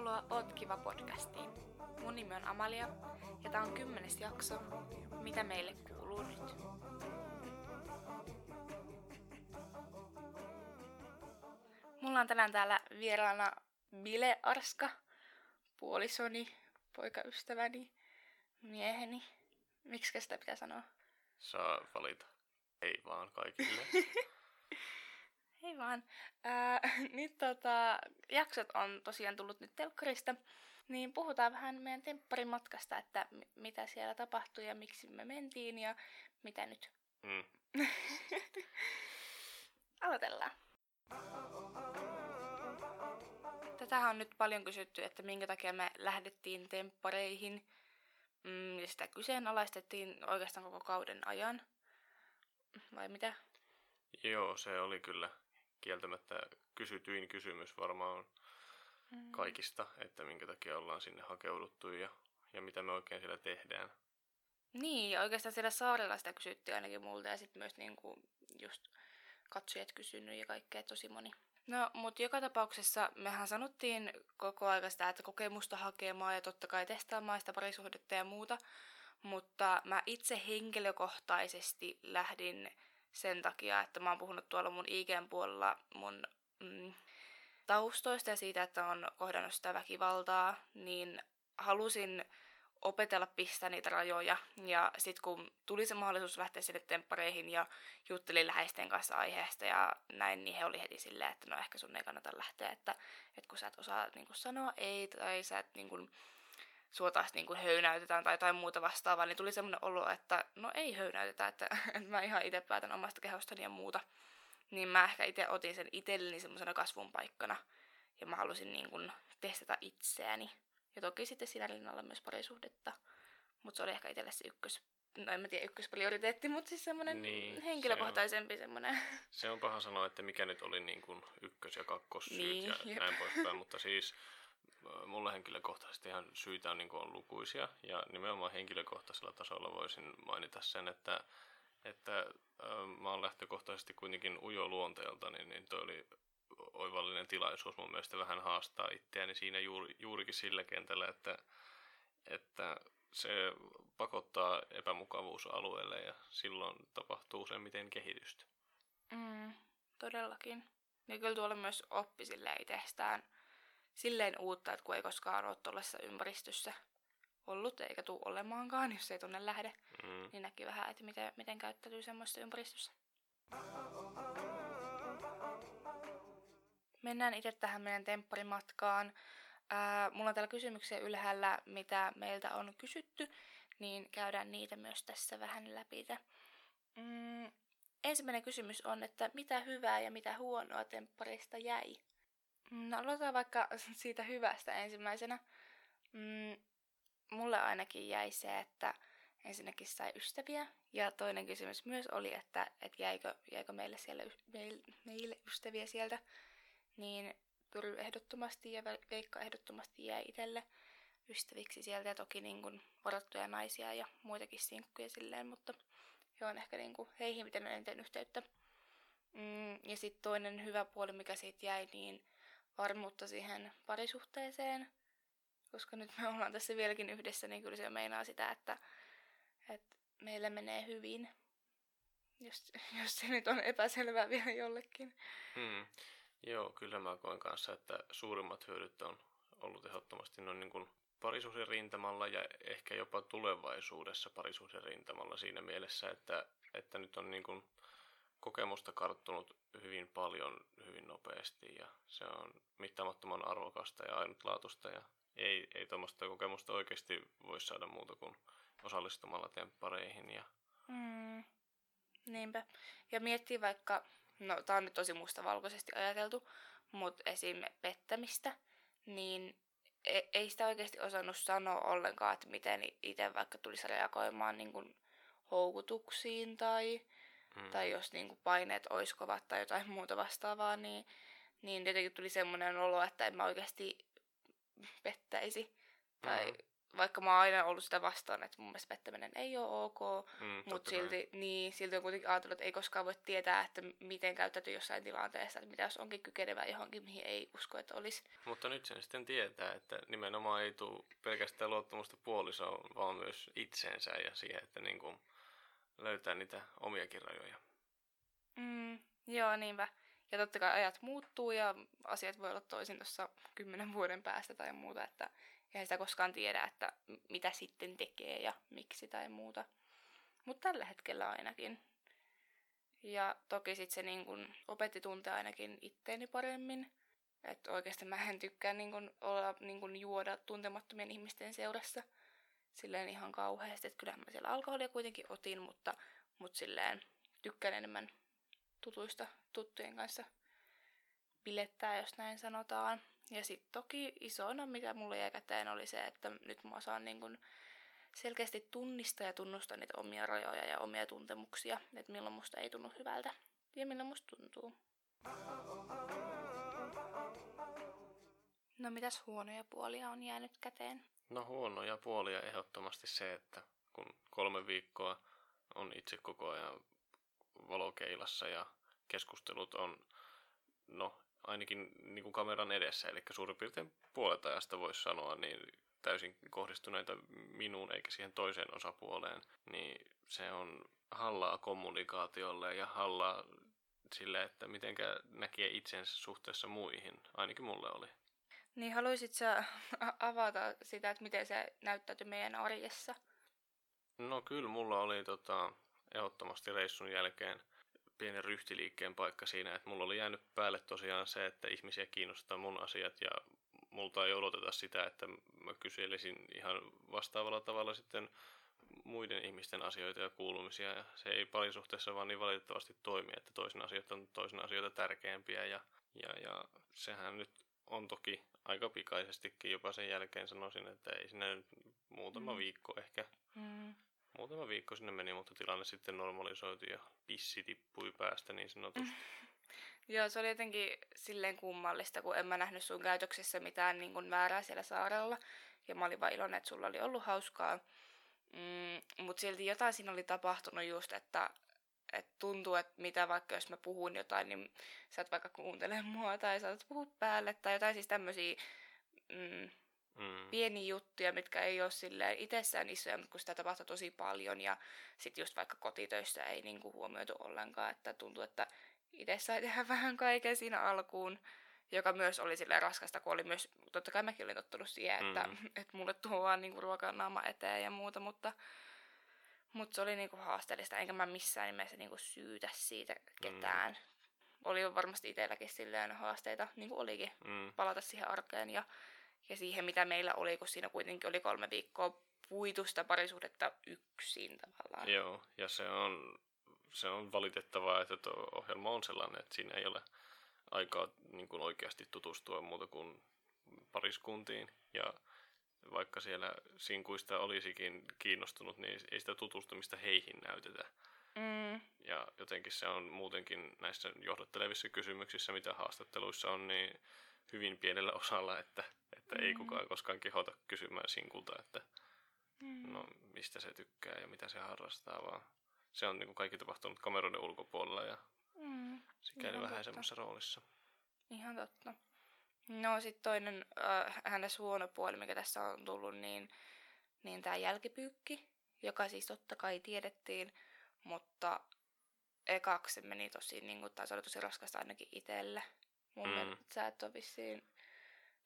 Tervetuloa Oot kiva podcastiin. Mun nimi on Amalia ja tää on kymmenes jakso. Mitä meille kuuluu nyt? Mulla on tänään täällä vieraana Bile Arska, puolisoni, poikaystäväni, mieheni. Miksi sitä pitää sanoa? Saa valita. Ei vaan kaikille. Hei vaan. Ää, nyt tota, jaksot on tosiaan tullut nyt telkkarista, niin puhutaan vähän meidän tempparimatkasta, että m- mitä siellä tapahtui ja miksi me mentiin ja mitä nyt. Mm. Aloitellaan. Tätähän on nyt paljon kysytty, että minkä takia me lähdettiin temppareihin. Mm, ja sitä kyseenalaistettiin oikeastaan koko kauden ajan. Vai mitä? Joo, se oli kyllä kieltämättä kysytyin kysymys varmaan Mm. kaikista, että minkä takia ollaan sinne hakeuduttu ja, ja mitä me oikein siellä tehdään. Niin, ja oikeastaan siellä saarella sitä kysyttiin ainakin multa ja sitten myös niinku just katsojat kysynyt ja kaikkea tosi moni. No, mutta joka tapauksessa mehän sanottiin koko aika sitä, että kokemusta hakemaan ja totta kai testaamaan sitä parisuhdetta ja muuta. Mutta mä itse henkilökohtaisesti lähdin sen takia, että mä oon puhunut tuolla mun IGn puolella mun mm, taustoista ja siitä, että on kohdannut sitä väkivaltaa, niin halusin opetella pistää niitä rajoja. Ja sitten kun tuli se mahdollisuus lähteä sinne temppareihin ja juttelin läheisten kanssa aiheesta ja näin, niin he oli heti silleen, että no ehkä sun ei kannata lähteä, että, että kun sä et osaa niin sanoa ei tai sä et niin kuin, sua taas niin kuin höynäytetään tai jotain muuta vastaavaa, niin tuli semmoinen olo, että no ei höynäytetä, että, että mä ihan itse päätän omasta kehostani ja muuta. Niin mä ehkä itse otin sen itselleni semmoisena kasvun paikkana ja mä halusin niin kuin testata itseäni. Ja toki sitten siinä rinnalla myös parisuhdetta. Mutta se oli ehkä itselle se ykkös, no en mä tiedä ykkösprioriteetti, mutta siis semmoinen Niin, se henkilökohtaisempi semmoinen. Se on paha sanoa, että mikä nyt oli niin kuin ykkös- ja kakkossyyt Niin, ja jep. näin poispäin, mutta siis ö, mulle henkilökohtaisesti ihan syitä on, niin on lukuisia ja nimenomaan henkilökohtaisella tasolla voisin mainita sen, että, että mä oon lähtökohtaisesti kuitenkin ujo luonteelta, niin, niin toi oli oivallinen tilaisuus mun mielestä vähän haastaa itseäni siinä juuri, juurikin sillä kentällä, että, että se pakottaa epämukavuusalueelle ja silloin tapahtuu useimmiten kehitystä. Mm, todellakin. Ja kyllä tuolla myös oppi itsestään silleen uutta, että kun ei koskaan ole tuollaisessa ympäristössä ollut, eikä tule olemaankaan, jos ei tunne lähde, Mm. niin näki vähän, että miten, miten käyttäytyy semmoisessa ympäristössä. Mennään itse tähän meidän tempparimatkaan. Ää, mulla on täällä kysymyksiä ylhäällä, mitä meiltä on kysytty, niin käydään niitä myös tässä vähän läpi. Mm, ensimmäinen kysymys on, että mitä hyvää ja mitä huonoa tempparista jäi? No aloitetaan vaikka siitä hyvästä ensimmäisenä. Mm, mulle ainakin jäi se, että ensinnäkin sai ystäviä. Ja toinen kysymys myös oli, että, että jäikö, jäikö meille, siellä, meille, meille ystäviä sieltä. Niin Pyry ehdottomasti ja Ve- Veikka ehdottomasti jäi itselle ystäviksi sieltä. Ja toki niin kuin varattuja naisia ja muitakin sinkkuja silleen, mutta he on ehkä niin kuin heihin miten eniten yhteyttä. Mm, ja sitten toinen hyvä puoli, mikä siitä jäi, niin varmuutta siihen parisuhteeseen. Koska nyt me ollaan tässä vieläkin yhdessä, niin kyllä se meinaa sitä, että, että meillä menee hyvin. Jos, jos se nyt on epäselvää vielä jollekin. Hmm. Joo, kyllä mä koen kanssa, että suurimmat hyödyt on ollut ehdottomasti noin niin kuin rintamalla ja ehkä jopa tulevaisuudessa parisuhden rintamalla siinä mielessä, että, että nyt on niin kuin kokemusta karttunut hyvin paljon hyvin nopeasti ja se on mittaamattoman arvokasta ja ainutlaatuista ja ei, ei tuommoista kokemusta oikeasti voi saada muuta kuin osallistumalla temppareihin ja Mm, niinpä. Ja miettii vaikka, no tää on nyt tosi mustavalkoisesti ajateltu, mutta esim. pettämistä, niin e- ei sitä oikeasti osannut sanoa ollenkaan, että miten itse vaikka tulisi reagoimaan niin kuin houkutuksiin tai, mm, tai jos niin kuin paineet olisi kovat tai jotain muuta vastaavaa, niin, niin jotenkin tuli semmoinen olo, että en mä oikeasti pettäisi tai Mhm. vaikka mä oon aina ollut sitä vastaan, että mun mielestä pettäminen ei ole ok, Mm, mutta kai. silti, niin, silti on kuitenkin ajatellut, että ei koskaan voi tietää, että miten käyttäytyy jossain tilanteessa, että mitä jos onkin kykenevä johonkin, mihin ei usko, että olisi. Mutta nyt sen sitten tietää, että nimenomaan ei tule pelkästään luottamusta puolisoon, vaan myös itseensä ja siihen, että niin kuin löytää niitä omiakin rajoja. Mm, joo, niinpä. Ja totta kai ajat muuttuu ja asiat voi olla toisin tuossa kymmenen vuoden päästä tai muuta, että eihän sitä koskaan tiedä, että mitä sitten tekee ja miksi tai muuta. Mutta tällä hetkellä ainakin. Ja toki sitten se niin kun opetti tuntea ainakin itteeni paremmin. Että oikeasti mä en tykkää niin kun olla niin kun juoda tuntemattomien ihmisten seurassa. Silleen ihan kauheasti. Että kyllähän mä siellä alkoholia kuitenkin otin, mutta, mutta silleen tykkään enemmän tutuista tuttujen kanssa bilettää, jos näin sanotaan. Ja sitten toki isona, mikä mulle jäi käteen, oli se, että nyt mä osaan niin kun selkeästi tunnistaa ja tunnustaa niitä omia rajoja ja omia tuntemuksia, että milloin musta ei tunnu hyvältä ja milloin musta tuntuu. No mitäs huonoja puolia on jäänyt käteen? No huonoja puolia ehdottomasti se, että kun kolme viikkoa on itse koko ajan valokeilassa ja keskustelut on, no ainakin niin kuin kameran edessä, eli suurin piirtein puolet ajasta voisi sanoa, niin täysin kohdistuneita minuun eikä siihen toiseen osapuoleen, niin se on hallaa kommunikaatiolle ja hallaa sille, että mitenkä näkee itsensä suhteessa muihin. Ainakin mulle oli. Niin haluaisit sä avata sitä, että miten se näyttäytyi meidän arjessa? No kyllä mulla oli tota, ehdottomasti reissun jälkeen pienen ryhtiliikkeen paikka siinä, että mulla oli jäänyt päälle tosiaan se, että ihmisiä kiinnostaa mun asiat ja multa ei odoteta sitä, että mä kyselisin ihan vastaavalla tavalla sitten muiden ihmisten asioita ja kuulumisia. Ja se ei parisuhteessa vaan niin valitettavasti toimi, että toisen asiat on toisen asioita tärkeämpiä ja, ja, ja sehän nyt on toki aika pikaisestikin jopa sen jälkeen sanoisin, että ei sinne nyt muutama Mm. viikko ehkä Mm. Muutama viikko sinne meni, mutta tilanne sitten normalisoitui ja pissi tippui päästä niin sanotusti. Joo, se oli jotenkin silleen kummallista, kun en mä nähnyt sun käytöksessä mitään niin kuin väärää siellä saarella. Ja mä olin vaan iloinen, että sulla oli ollut hauskaa. Mm, Mutta silti jotain siinä oli tapahtunut just, että, että tuntuu, että mitä vaikka jos mä puhun jotain, niin sä et vaikka kuuntele mua tai saatat puhua päälle tai jotain siis tämmöisiä mm, Mm. pieniä juttuja, mitkä ei ole silleen itsessään isoja, mutta kun sitä tapahtuu tosi paljon ja sitten just vaikka kotitöissä ei niinku huomioitu ollenkaan, että tuntuu, että itse sai tehdä vähän kaiken siinä alkuun, joka myös oli silleen raskasta, kun oli myös, totta kai mäkin olin tottunut siihen, että, Mm. että mulle tuodaan niinku ruokaa naama eteen ja muuta, mutta, mutta se oli niinku haasteellista, enkä mä missään nimessä niinku syytä siitä ketään. Oli varmasti itselläkin silleen haasteita, niin kuin olikin Mm. palata siihen arkeen ja, ja siihen, mitä meillä oli, kun siinä kuitenkin oli kolme viikkoa puitusta parisuhdetta yksin tavallaan. Joo, ja se on, se on valitettavaa, että tuo ohjelma on sellainen, että siinä ei ole aikaa niin kuin oikeasti tutustua muuta kuin pariskuntiin. Ja vaikka siellä sinkuista olisikin kiinnostunut, niin ei sitä tutustumista heihin näytetä. Mm, Ja jotenkin se on muutenkin näissä johdattelevissa kysymyksissä, mitä haastatteluissa on, niin hyvin pienellä osalla, että, että ei Mm. kukaan koskaan kehota kysymään sinkulta, että mm, no mistä se tykkää ja mitä se harrastaa, vaan se on niin kuin kaikki tapahtunut kameroiden ulkopuolella ja mm, sikäli Ihan vähän totta. semmoisessa roolissa. ihan totta. No sitten toinen äh, hänessä huono puoli, mikä tässä on tullut, niin, niin tämä jälkipyykki, joka siis totta kai tiedettiin, mutta ekaksi se meni tosi, niin kuin, tai se oli tosi raskasta ainakin itselle. Mun Mm. mielestä sä et ole vissiin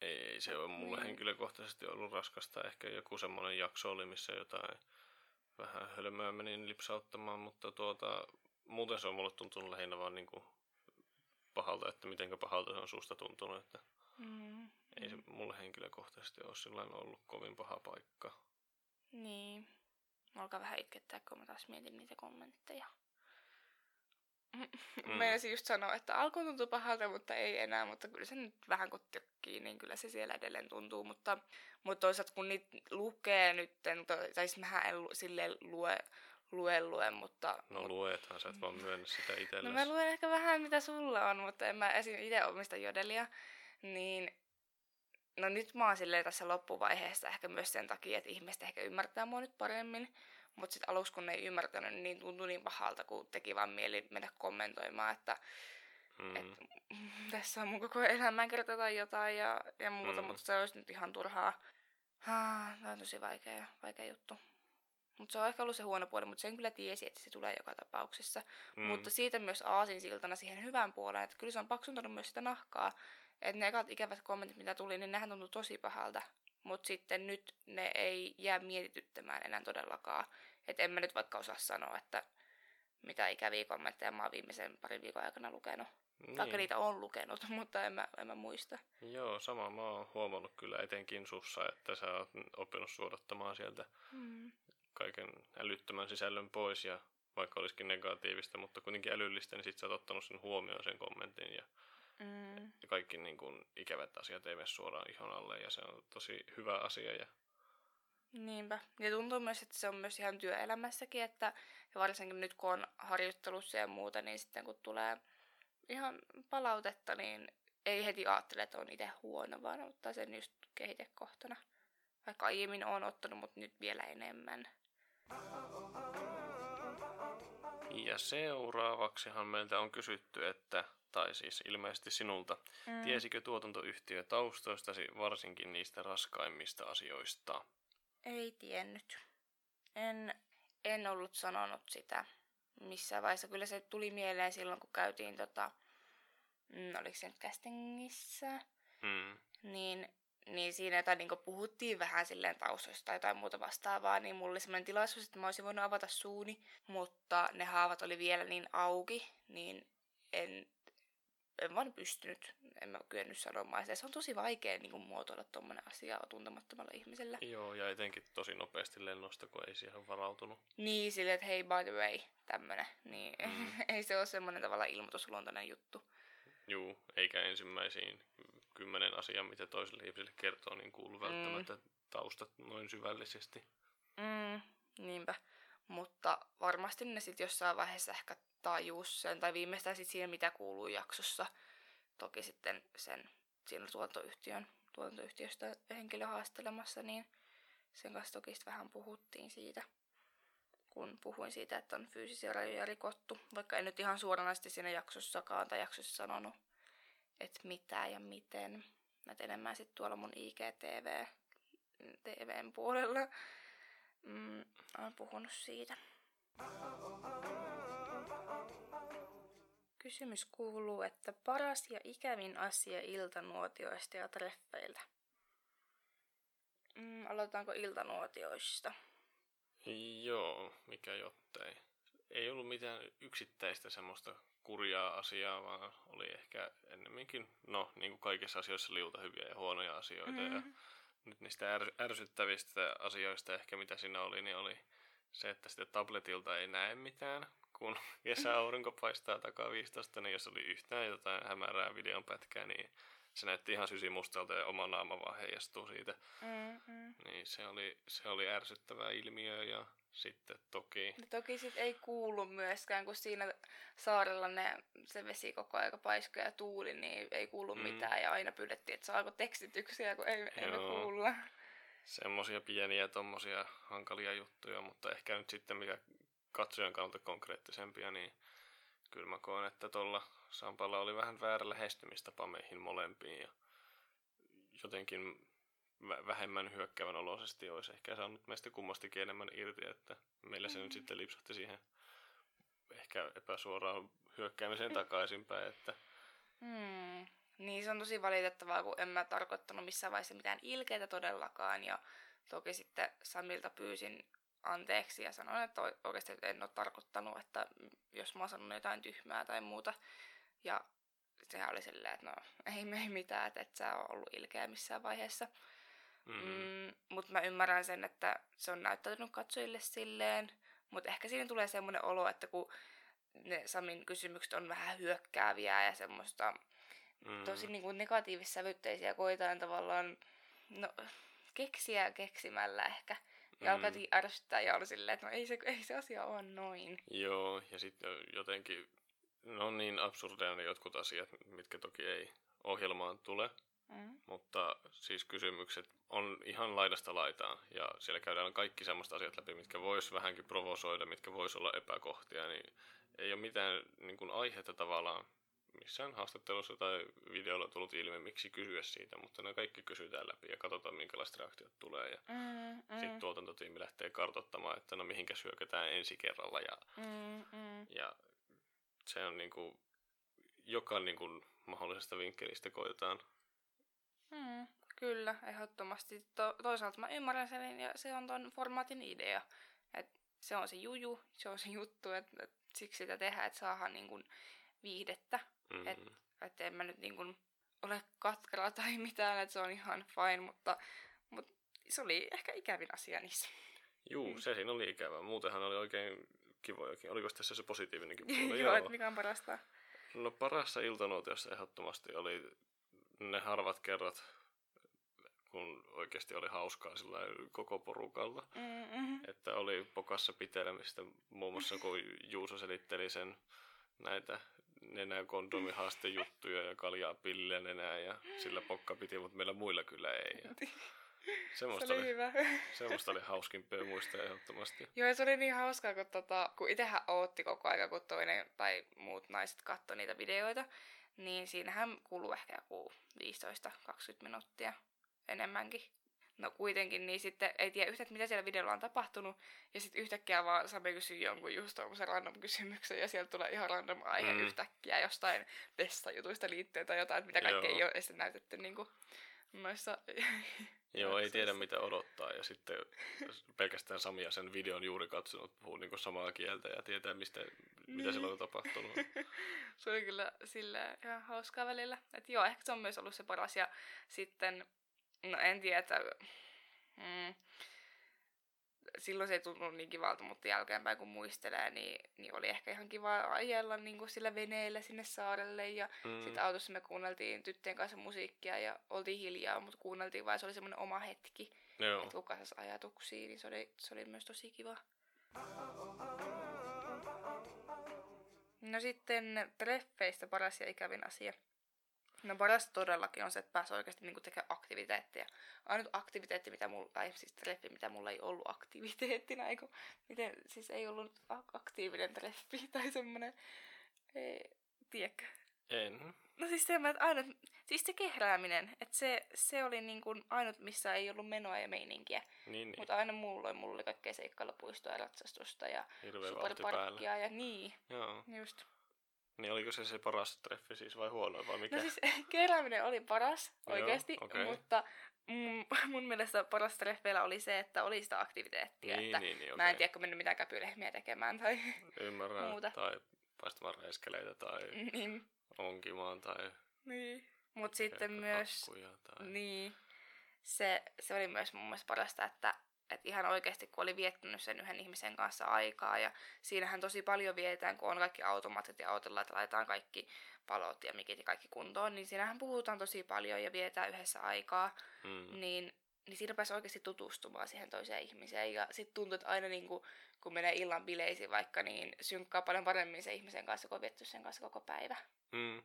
Ei se ole mulle Niin. henkilökohtaisesti ollut raskasta. Ehkä joku semmoinen jakso oli, missä jotain vähän hölmöä menin lipsauttamaan, mutta tuota, muuten se on mulle tuntunut lähinnä vaan niin kuin pahalta, että mitenkä pahalta se on susta tuntunut. Että. Ei se mulle henkilökohtaisesti ole sillä ollut kovin paha paikka. Niin. Alkaa vähän itkettää, kun mä taas mietin niitä kommentteja. Mm. Meinasin just sanoa, että alkuun tuntuu pahalta, mutta ei enää, mutta kyllä se nyt vähän kun tökkii, niin kyllä se siellä edelleen tuntuu. Mutta, mutta toisaalta kun niitä lukee nyt, tai siis mähän en silleen lue, lue, lue, mutta... No mut, luethan, sä et vaan myönnä sitä no itsellesi. mä luen ehkä vähän mitä sulla on, mutta en mä esim. itse omista jodelia. Niin no nyt mä oon silleen tässä loppuvaiheessa ehkä myös sen takia, että ihmiset ehkä ymmärtää mua nyt paremmin. Mutta sitten aluksi kun ne ei ymmärtänyt, niin tuntui niin pahalta, kun teki vaan mieli mennä kommentoimaan, että mm. et, tässä on mun koko elämänkerta tai jotain ja, ja muuta, mm. mutta se olisi nyt ihan turhaa. Tämä on tosi vaikea, vaikea juttu. Mutta se on ehkä ollut se huono puoli, mutta sen kyllä tiesi, että se tulee joka tapauksessa. Mm. Mutta siitä myös aasinsiltana siihen hyvään puoleen, että kyllä se on paksuntanut myös sitä nahkaa. Että ne ekat ikävät kommentit, mitä tuli, niin nehän tuntui tosi pahalta. Mutta sitten nyt ne ei jää mietityttämään enää todellakaan. Että en mä nyt vaikka osaa sanoa, että mitä ikäviä kommentteja mä oon viimeisen parin viikon aikana lukenut. Niin. Vaikka niitä on lukenut, mutta en mä, en mä muista. Joo, sama mä oon huomannut kyllä etenkin sussa, että sä oot oppinut suodattamaan sieltä mm. kaiken älyttömän sisällön pois ja vaikka olisikin negatiivista, mutta kuitenkin älyllistä, niin sit sä oot ottanut sen huomioon sen kommentin ja mm. Kaikki niin kun, ikävät asiat ei mene suoraan ihon alle ja se on tosi hyvä asia ja Niinpä. Ja tuntuu myös, että se on myös ihan työelämässäkin, että ja varsinkin nyt kun on harjoittelussa ja muuta, niin sitten kun tulee ihan palautetta, niin ei heti ajattele, että on itse huono, vaan ottaa sen just kehitekohtana. Vaikka aiemmin on ottanut, mutta nyt vielä enemmän. Ja seuraavaksihan meiltä on kysytty, että, tai siis ilmeisesti sinulta, mm. tiesikö tuotantoyhtiö taustoistasi varsinkin niistä raskaimmista asioista? Ei tiennyt. En, en ollut sanonut sitä missään vaiheessa. Kyllä se tuli mieleen silloin, kun käytiin tota, mm, oliko se nyt castingissa, mm. niin, niin siinä jotain niin puhuttiin vähän silleen taustoista tai jotain muuta vastaavaa, niin mulla oli sellainen tilaisuus, että mä olisin voinut avata suuni, mutta ne haavat oli vielä niin auki, niin en en vaan pystynyt, en mä kyennyt sanomaan sitä. Se on tosi vaikea niin kuin, muotoilla tuommoinen asia tuntemattomalla ihmisellä. Joo, ja etenkin tosi nopeasti lennosta, kun ei siihen varautunut. Niin, silleen, että hei, by the way, tämmönen. Niin mm. ei se ole semmoinen tavalla ilmoitusluontoinen juttu. Juu, eikä ensimmäisiin kymmenen asiaa, mitä toiselle ihmiselle kertoo, niin kuulu välttämättä mm. taustat noin syvällisesti. Mm, niinpä. Mutta varmasti ne sitten jossain vaiheessa ehkä tajus sen, tai viimeistään sitten siinä, mitä kuuluu jaksossa. Toki sitten sen siinä tuotantoyhtiön, tuotantoyhtiöstä henkilö haastelemassa, niin sen kanssa toki vähän puhuttiin siitä, kun puhuin siitä, että on fyysisiä rajoja rikottu, vaikka en nyt ihan suoranaisesti siinä jaksossakaan tai jaksossa sanonut, että mitä ja miten. Että enemmän sitten tuolla mun IGTV TVn puolella olen puhunut siitä. Kysymys kuuluu, että paras ja ikävin asia iltanuotioista ja treffeiltä. Mm, aloitetaanko iltanuotioista? Joo, mikä jottei. Ei ollut mitään yksittäistä semmoista kurjaa asiaa, vaan oli ehkä ennemminkin, no niin kuin kaikissa asioissa liuta hyviä ja huonoja asioita. Mm-hmm. Ja nyt niistä är, ärsyttävistä asioista ehkä mitä siinä oli, niin oli se, että sitten tabletilta ei näe mitään, kun kesäaurinko paistaa takaa 15, niin jos oli yhtään jotain hämärää videon pätkää, niin se näytti ihan sysimustalta ja oma naama vaan heijastuu siitä. Mm-hmm. Niin se oli, se oli ärsyttävä ilmiö ja sitten toki... Ja toki sit ei kuulu myöskään, kun siinä saarella ne, se vesi koko aika paisko ja tuuli, niin ei kuulu mm. mitään ja aina pyydettiin, että saako tekstityksiä, kun ei, ei me kuulla. Semmoisia pieniä tommosia hankalia juttuja, mutta ehkä nyt sitten mikä katsojan kannalta konkreettisempia, niin kyllä mä koen, että tuolla Sampalla oli vähän väärä lähestymistapa meihin molempiin ja jotenkin vähemmän hyökkäävän oloisesti olisi ehkä saanut meistä kummastikin enemmän irti, että meillä se mm. nyt sitten lipsahti siihen ehkä epäsuoraan hyökkäämiseen takaisinpäin, että mm. Niin, se on tosi valitettavaa, kun en mä tarkoittanut missään vaiheessa mitään ilkeitä todellakaan. Ja toki sitten Samilta pyysin anteeksi ja sanoin, että oikeasti en ole tarkoittanut, että jos mä oon sanonut jotain tyhmää tai muuta. Ja sehän oli silleen, että no ei me ei mitään, että et sä ole ollut ilkeä missään vaiheessa. Mm-hmm. Mm, mutta mä ymmärrän sen, että se on näyttäytynyt katsojille silleen. Mutta ehkä siinä tulee semmoinen olo, että kun ne Samin kysymykset on vähän hyökkääviä ja semmoista mm. tosi niin kuin negatiivissävytteisiä, koitaan tavallaan no, keksiä keksimällä ehkä. Ja mm. alkaa ärsyttää ja oli silleen, että no ei se, ei se asia ole noin. Joo, ja sitten jotenkin, no niin absurdeja ne jotkut asiat, mitkä toki ei ohjelmaan tule. Mm. Mutta siis kysymykset on ihan laidasta laitaan ja siellä käydään kaikki semmoiset asiat läpi, mitkä vois vähänkin provosoida, mitkä vois olla epäkohtia, niin ei ole mitään niin kuin aihetta tavallaan missään haastattelussa tai videolla tullut ilmi, miksi kysyä siitä, mutta ne kaikki kysytään läpi ja katsotaan, minkälaiset reaktiot tulee. Ja Mm, mm, sitten tuotantotiimi lähtee kartoittamaan, että no mihinkä syökätään ensi kerralla. Ja, mm, mm. ja se on niin kuin, joka niin kuin mahdollisesta vinkkelistä koetaan. Kyllä, ehdottomasti. To- toisaalta mä ymmärrän sen ja se on ton formaatin idea. Et se on se juju, se on se juttu, että et siksi sitä tehdään, että saadaan niin kun viihdettä. Mm-hmm. Et- Että en mä nyt niin kun ole katkera tai mitään, että se on ihan fine, mutta, mutta se oli ehkä ikävin asia niissä. Juu, Mm. se siinä oli ikävää. Muutenhan oli oikein kivojakin. Oliko tässä se positiivinenkin puoli? Joo, että mikä on parasta. No parassa iltanuotiossa ehdottomasti oli ne harvat kerrat, kun oikeasti oli hauskaa sillä koko porukalla. Mm-hmm. Että oli pokassa pitelemistä, muun muassa kun Juuso selitteli sen näitä nenä kondomihaastejuttuja ja kaljaa pillejä nenää ja sillä pokka piti, mutta meillä muilla kyllä ei. Ja Se semmoista, oli oli, hyvä. semmoista oli hauskimpia muistaa ehdottomasti. Joo, ja se oli niin hauskaa, kun, tota, kun itsehän ootti koko aika, kun toinen tai muut naiset katsoi niitä videoita, niin siinähän kuluu ehkä joku 15-20 minuuttia enemmänkin. No kuitenkin, niin sitten ei tiedä yhtään, että mitä siellä videolla on tapahtunut, ja sitten yhtäkkiä vaan Sami kysyy jonkun just tommosen random kysymyksen, ja sieltä tulee ihan random aihe Mm. yhtäkkiä jostain vessajutuista liittyen tai jotain, että mitä kaikkea Joo. ei ole edes näytetty niinku noissa Joo, ei tiedä mitä odottaa ja sitten pelkästään Sami ja sen videon juuri katsonut puhuu niin samaa kieltä ja tietää mistä, mitä Niin. siellä on tapahtunut. se oli kyllä sillä ihan hauskaa välillä. Et joo, ehkä se on myös ollut se paras. Ja sitten, no en tiedä, että mm, silloin se ei tuntunut niin kivalta, mutta jälkeenpäin kun muistelee, niin, niin oli ehkä ihan kiva ajella niin kuin sillä veneellä sinne saarelle. Ja Mm. sitten autossa me kuunneltiin tyttöjen kanssa musiikkia ja oltiin hiljaa, mutta kuunneltiin vaan, se oli semmoinen oma hetki. Joo. Että lukasas ajatuksia, niin se oli, se oli myös tosi kiva. No sitten treffeistä paras ja ikävin asia. No paras todellakin on se, että pääsee oikeasti niinku tekemään aktiviteetteja. Ainut aktiviteetti, mitä mulla, tai siis treffi, mitä mulla ei ollut aktiviteettina, eiku, miten, siis ei ollut ak- aktiivinen treffi tai semmonen, ei, tiedätkö? En. No siis se, että ainut, siis se kehrääminen, että se, se oli niin kuin ainut, missä ei ollut menoa ja meininkiä. Niin, niin. Mutta aina mulla, mulla oli kaikkea seikkailupuistoa ja ratsastusta ja Hirveä superparkkia ja niin, Joo. just. Niin oliko se se paras treffi siis vai huono vai mikä? No siis kerääminen oli paras oikeasti, okei. mutta mun, mun mielestä paras treffeillä oli se, että oli sitä aktiviteettia. niin, että niin, niin, Mä en tiedä, kun mennyt mitään käpylehmiä tekemään tai Ymmärrän. muuta. Tai paistamaan reiskeleitä tai niin. onkimaan tai niin. Mut sitten myös, tai... niin, se, se oli myös mun mielestä parasta, että et ihan oikeasti kun oli viettänyt sen yhden ihmisen kanssa aikaa ja siinähän tosi paljon vietään, kun on kaikki automaatit ja autolla, että laitetaan kaikki palot ja mikit ja kaikki kuntoon, niin siinähän puhutaan tosi paljon ja vietään yhdessä aikaa. Mm. niin, niin siinä pääsi oikeasti tutustumaan siihen toiseen ihmiseen. Ja sitten tuntuu, että aina niin kuin, kun menee illan bileisiin vaikka, niin synkkaa paljon paremmin se ihmisen kanssa, kun on vietty sen kanssa koko päivä. Mm.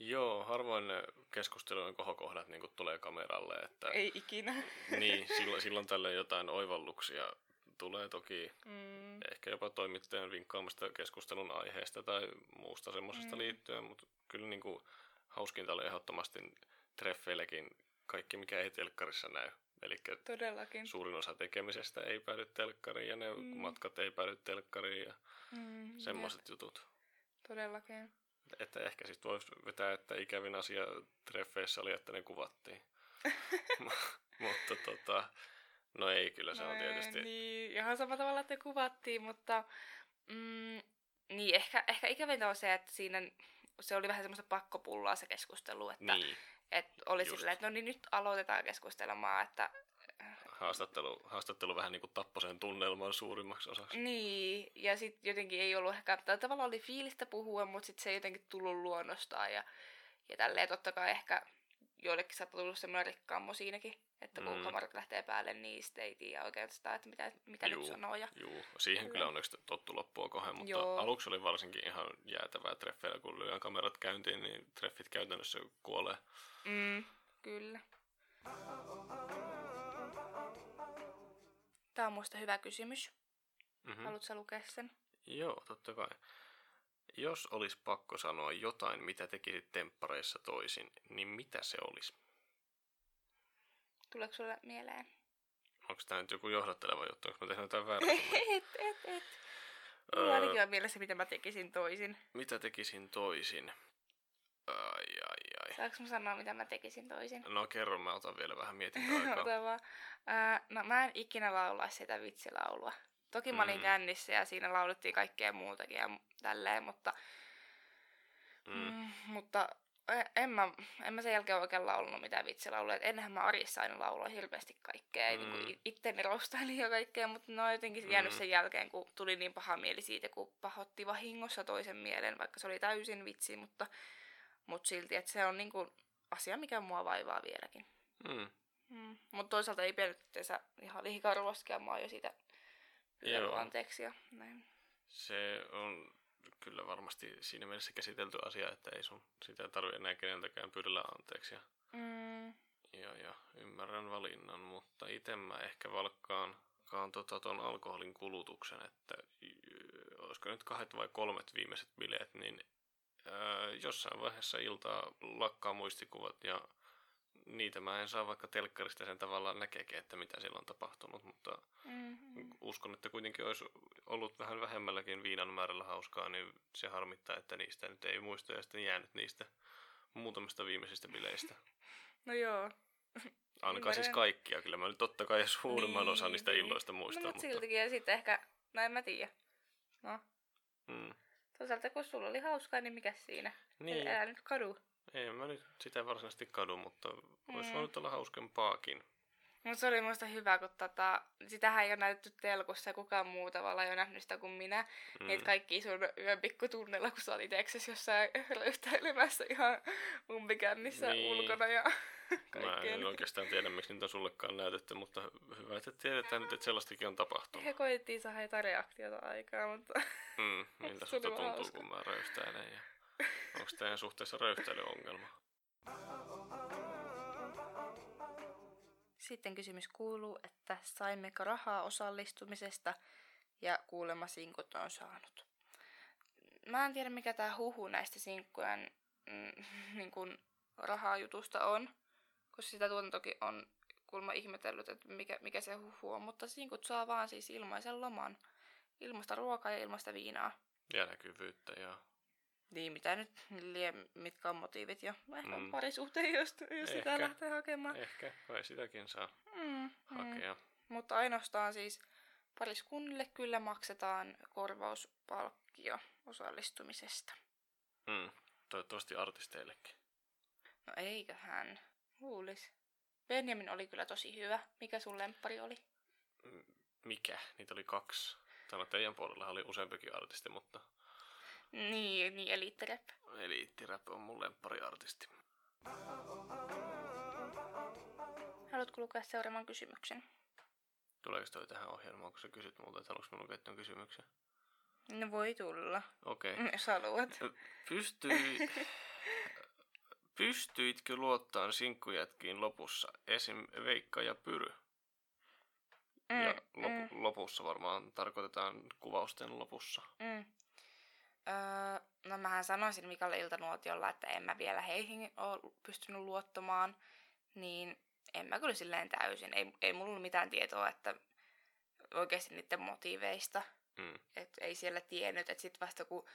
Joo, harvoin ne keskustelujen kohokohdat niin tulee kameralle, että Ei ikinä. niin, silloin, silloin tällöin jotain oivalluksia tulee toki Mm, ehkä jopa toimittajan vinkkaamasta keskustelun aiheesta tai muusta semmoisesta Mm. liittyen, mutta kyllä niin kuin hauskinta oli ehdottomasti treffeilläkin kaikki, mikä ei telkkarissa näy. Eli todellakin. suurin osa tekemisestä ei päädy telkkariin ja ne Mm. matkat ei päädy telkkariin ja Mm, semmoiset jutut. Todellakin. Että ehkä sitten voisi vetää, että ikävin asia treffeissä oli, että ne kuvattiin. mutta tota, no ei kyllä se on No tietysti. ei, Niin, ihan samalla tavalla, että kuvattiin, mutta mm, niin ehkä, ehkä ikävintä on se, että siinä se oli vähän semmoista pakkopullaa se keskustelu, että Niin, et oli just. silleen, että no niin nyt aloitetaan keskustelemaan, että haastattelu, haastattelu vähän niin kuin tappoi sen tunnelman suurimmaksi osaksi. Niin, ja sitten jotenkin ei ollut ehkä, tai tavallaan oli fiilistä puhua, mutta sitten se ei jotenkin tullut luonnostaan ja, ja tälleen totta kai ehkä joillekin saattaa tulla semmoinen rikkaammo siinäkin, että kun Mm. kamarat lähtee päälle, niin sitten ei tiedä oikeastaan, että mitä, mitä Juu. nyt sanoo. Ja, Juu, siihen kyllä Kyllä. onneksi tottu loppua kohden, mutta Joo. aluksi oli varsinkin ihan jäätävää treffeillä, kun lyön kamerat käyntiin, niin treffit käytännössä kuolee. mm, kyllä. Tämä on muista hyvä kysymys. Mm-hmm. Haluatko lukea sen? Joo, totta kai. Jos olisi pakko sanoa jotain, mitä tekisit temppareissa toisin, niin mitä se olisi? Tuleeko sulle mieleen? Onko tämä nyt joku johdatteleva juttu? Onko mä tehnyt jotain väärää? et, et, et. Mulla ainakin on mielessä, mitä mä tekisin toisin. Mitä tekisin toisin? Ai, ai, ai. Saanko mä sanoa, mitä mä tekisin toisin? No kerro, mä otan vielä vähän mietintäaikaa. Ota vaan. No mä en ikinä laulaisi sitä vitsilaulua. Toki mä olin Mm. kännissä ja siinä laulettiin kaikkea muutakin ja tälleen, mutta, Mm. mm, mutta e- en mä, en mä sen jälkeen oikein laulanut mitään vitsilauluja. Et ennenhän mä arjessa aina lauloin hirveästi kaikkea. Mm. Mm. Niin itteni rostailin ja kaikkea, mutta ne on jotenkin jäänyt Mm. sen jälkeen, kun tuli niin paha mieli siitä, kun pahotti vahingossa toisen mielen, vaikka se oli täysin vitsi, mutta, mutta silti, että se on niin kuin asia, mikä mua vaivaa vieläkin. Mm. Mm. Mutta toisaalta ei pidä itseensä ihan liikaa mä oon jo siitä Joo. anteeksi ja näin. Se on kyllä varmasti siinä mielessä käsitelty asia, että ei sun sitä tarvitse enää keneltäkään pyydellä anteeksi. Ja, Mm. ja, ja ymmärrän valinnan, mutta itse mä ehkä valkkaan kaan tota ton alkoholin kulutuksen, että olisiko nyt kahdet vai kolmet viimeiset bileet, niin ää, jossain vaiheessa iltaa lakkaa muistikuvat ja niitä mä en saa vaikka telkkarista sen tavallaan näkeekin, että mitä siellä on tapahtunut, mutta Mm-hmm. uskon, että kuitenkin olisi ollut vähän vähemmälläkin viinan määrällä hauskaa, niin se harmittaa, että niistä nyt ei muista ja sitten jäänyt niistä muutamista viimeisistä bileistä. No joo. Ainakaan siis kaikkia, kyllä mä nyt totta kai suurimman Niin, osan niistä niin. illoista muistan, no, mutta mutta... siltikin ja sitten ehkä, no en mä tiedä. No, Mm, toisaalta kun sulla oli hauskaa, niin mikä siinä? niin, Älä nyt kadu. ei mä nyt sitä varsinaisesti kadu, mutta olisi Mm. voinut olla hauskempaakin. Mutta se oli musta hyvä, kun tota, sitähän ei ole näytetty telkussa ja kukaan muu tavalla ei ole nähnyt sitä kuin minä. Mm. Niitä kaikki sun yön pikkutunnella, kun sä olit itseksesi jossain röyhtäilemässä ihan umpikännissä Niin. ulkona ja Mä en oikeastaan tiedä, miksi niitä on sullekaan näytetty, mutta hyvä, että tiedetään nyt, että sellaistakin on tapahtunut. He koettiin saada jotain reaktiota aikaa, mutta Mm, miltä susta tuntuu, hauska. kun mä röyhtäilen ja onko teidän suhteessa röyhtäilyongelma? Sitten kysymys kuuluu, että saimmeko rahaa osallistumisesta ja kuulemma sinkut on saanut. Mä en tiedä, mikä tämä huhu näistä sinkkujen mm, niin kun rahajutusta on, koska sitä tuotantokin on kuulemma ihmetellyt, että mikä, mikä se huhu on, mutta sinkut saa vaan siis ilmaisen loman. Ilmasta ruokaa ja ilmasta viinaa. Ja näkyvyyttä ja Niin, mitä nyt lie, mitkä on motiivit jo. Ehkä Mm. mm. parisuhteen, jos, jos sitä Ehkä. lähtee hakemaan. ehkä kai sitäkin saa Mm, mm. hakea. Mutta ainoastaan siis pariskunnille kyllä maksetaan korvauspalkkio osallistumisesta. Mm. Toivottavasti artisteillekin. No eiköhän. Luulis. Benjamin oli kyllä tosi hyvä. Mikä sun lemppari oli? Mikä? Niitä oli kaksi. Täällä teidän puolella oli useampikin artisti, mutta Niin, niin eliittirep. Eliittirap on mun lemppariartisti. Haluatko lukea seuraavan kysymyksen? Tuleeko toi tähän ohjelmaan, kun sä kysyt multa, että haluatko mä lukea tämän kysymyksen? No voi tulla, Okei. mm, jos haluat. Pystyi... Pystyitkö luottaan sinkkujätkiin lopussa? Esim. Veikka ja Pyry. Mm, ja lopu, mm, lopussa varmaan tarkoitetaan kuvausten lopussa. mm. Öö, no mähän sanoisin Mikalle Iltanuotiolla, että en mä vielä heihin ole pystynyt luottamaan. Niin en mä kyllä silleen täysin. Ei, ei mulla ollut mitään tietoa, että oikeasti niiden motiiveista. Mm. Et ei siellä tiennyt, että sitten vasta kun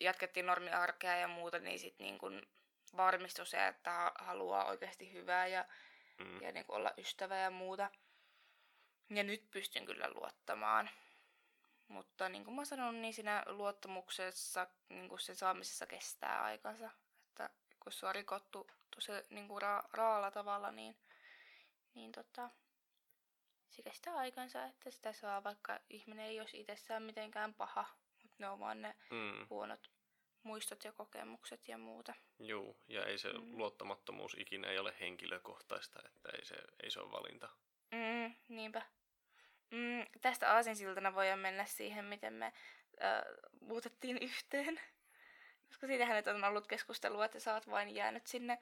jatkettiin normiarkea ja muuta, niin sitten niin kun varmistui se, että ha- haluaa oikeasti hyvää ja, Mm. ja niin kun olla ystävä ja muuta. Ja nyt pystyn kyllä luottamaan. Mutta niin kuin mä sanon, niin siinä luottamuksessa, niin kuin sen saamisessa kestää aikansa. Että kun se on rikottu tosi niin kuin ra- raalla tavalla, niin, niin tota, se kestää aikansa, että sitä saa, vaikka ihminen ei olisi itsessään mitenkään paha. Mutta ne on vaan ne Mm. huonot muistot ja kokemukset ja muuta. Juu, ja ei se Mm. luottamattomuus ikinä ei ole henkilökohtaista, että ei se, ei se ole valinta. Mm, niinpä. Mm, tästä aasinsiltana voidaan mennä siihen, miten me äh, muutettiin yhteen. Koska siitähän nyt on ollut keskustelua, että sä oot vain jäänyt sinne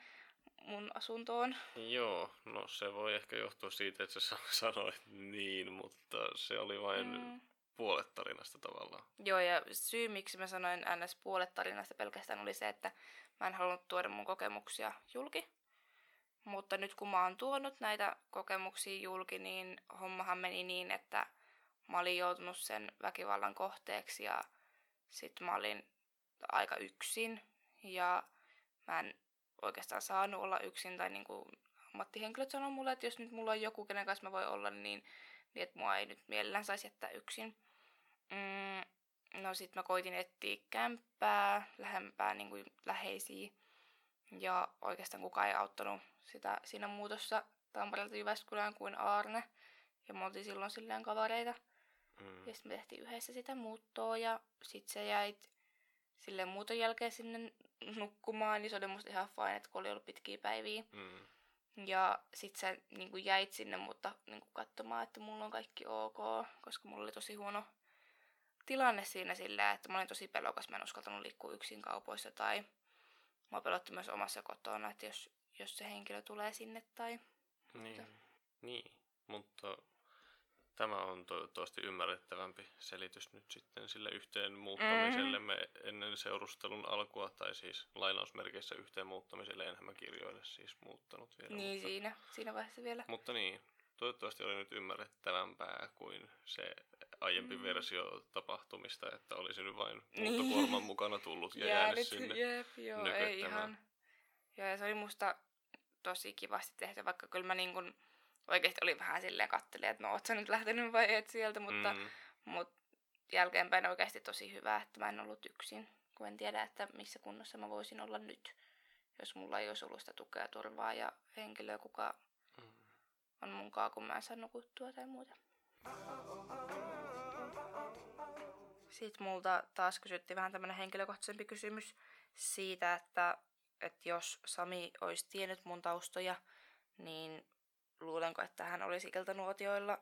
mun asuntoon. Joo, no se voi ehkä johtua siitä, että sä sanoit niin, mutta se oli vain mm. Puolet tarinasta tavallaan. Joo, ja syy miksi mä sanoin ns. puolet tarinasta pelkästään oli se, että mä en halunnut tuoda mun kokemuksia julki. Mutta nyt kun mä oon tuonut näitä kokemuksia julki, niin hommahan meni niin, että mä olin joutunut sen väkivallan kohteeksi ja sitten mä olin aika yksin ja mä en oikeastaan saanut olla yksin tai niin kuin ammattihenkilöt sanoi mulle, että jos nyt mulla on joku, kenen kanssa mä voi olla, niin, niin että mua ei nyt mielellään saisi jättää yksin. Mm, no sit mä koitin etsiä kämppää, lähempää niin kuin läheisiä. Ja oikeastaan kukaan ei auttanut sitä siinä muutossa Tampereelta Jyväskylään kuin Aarne. Ja me oltiin silloin silleen kavereita. Mm. Ja sitten me tehtiin yhdessä sitä muuttoa ja sitten se jäi silleen muuton jälkeen sinne nukkumaan, niin se oli musta ihan fine, että kun oli ollut pitkiä päiviä. Mm. Ja sit sä niin jäit sinne, mutta niin katsomaan, että mulla on kaikki ok, koska mulla oli tosi huono tilanne siinä silleen, että mä olin tosi pelokas, mä en uskaltanut liikkua yksin kaupoissa tai mä pelotti myös omassa kotona, että jos, jos se henkilö tulee sinne tai... Niin, niin. mutta Tämä on toivottavasti ymmärrettävämpi selitys nyt sitten sille yhteen muuttamiselle mm. me ennen seurustelun alkua, tai siis lainausmerkeissä yhteen muuttamiselle, enhän mä kirjoille siis muuttanut vielä. Niin, mutta, siinä, siinä vaiheessa vielä. Mutta niin, toivottavasti oli nyt ymmärrettävämpää kuin se aiempi mm. versio tapahtumista, että olisi nyt vain niin. muuttokuorman mukana tullut ja jäänyt sinne jep, joo, ei ihan. Ja se oli musta tosi kivasti tehdä, vaikka kyllä mä niin kuin oikeasti oli vähän silleen kattelin, että no oot sä nyt lähtenyt vai et sieltä, mutta, mm. mutta jälkeenpäin oikeasti tosi hyvä, että mä en ollut yksin, kun en tiedä, että missä kunnossa mä voisin olla nyt, jos mulla ei olisi ollut sitä tukea, turvaa ja henkilöä, kuka mm. on munkaan, kun mä en saa nukuttua tai muuta. Sitten multa taas kysyttiin vähän tämmöinen henkilökohtaisempi kysymys siitä, että, että jos Sami olisi tiennyt mun taustoja, niin luulenko, että hän olisi iltanuotioilla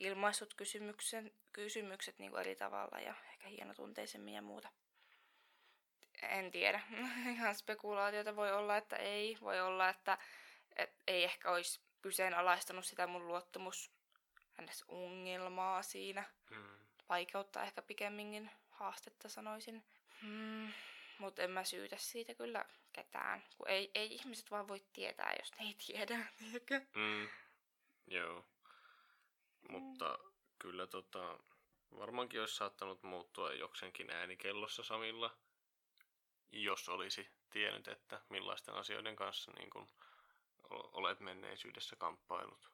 ilmaissut kysymyksen, kysymykset niin kuin eri tavalla ja ehkä hienotunteisemmin ja muuta. En tiedä. Ihan spekulaatiota voi olla, että ei. Voi olla, että, että ei ehkä olisi kyseenalaistanut sitä mun luottamus hänestä ongelmaa siinä. Hmm. Vaikeutta ehkä pikemminkin haastetta sanoisin. Hmm. Mutta en mä syytä siitä kyllä ketään. Kun ei, ei ihmiset vaan voi tietää, jos ne ei tiedä. Mm, joo. Mutta mm. kyllä tota, varmaankin olisi saattanut muuttua joksenkin äänikellossa Samilla, jos olisi tiennyt, että millaisten asioiden kanssa niin kun olet menneisyydessä kamppailut.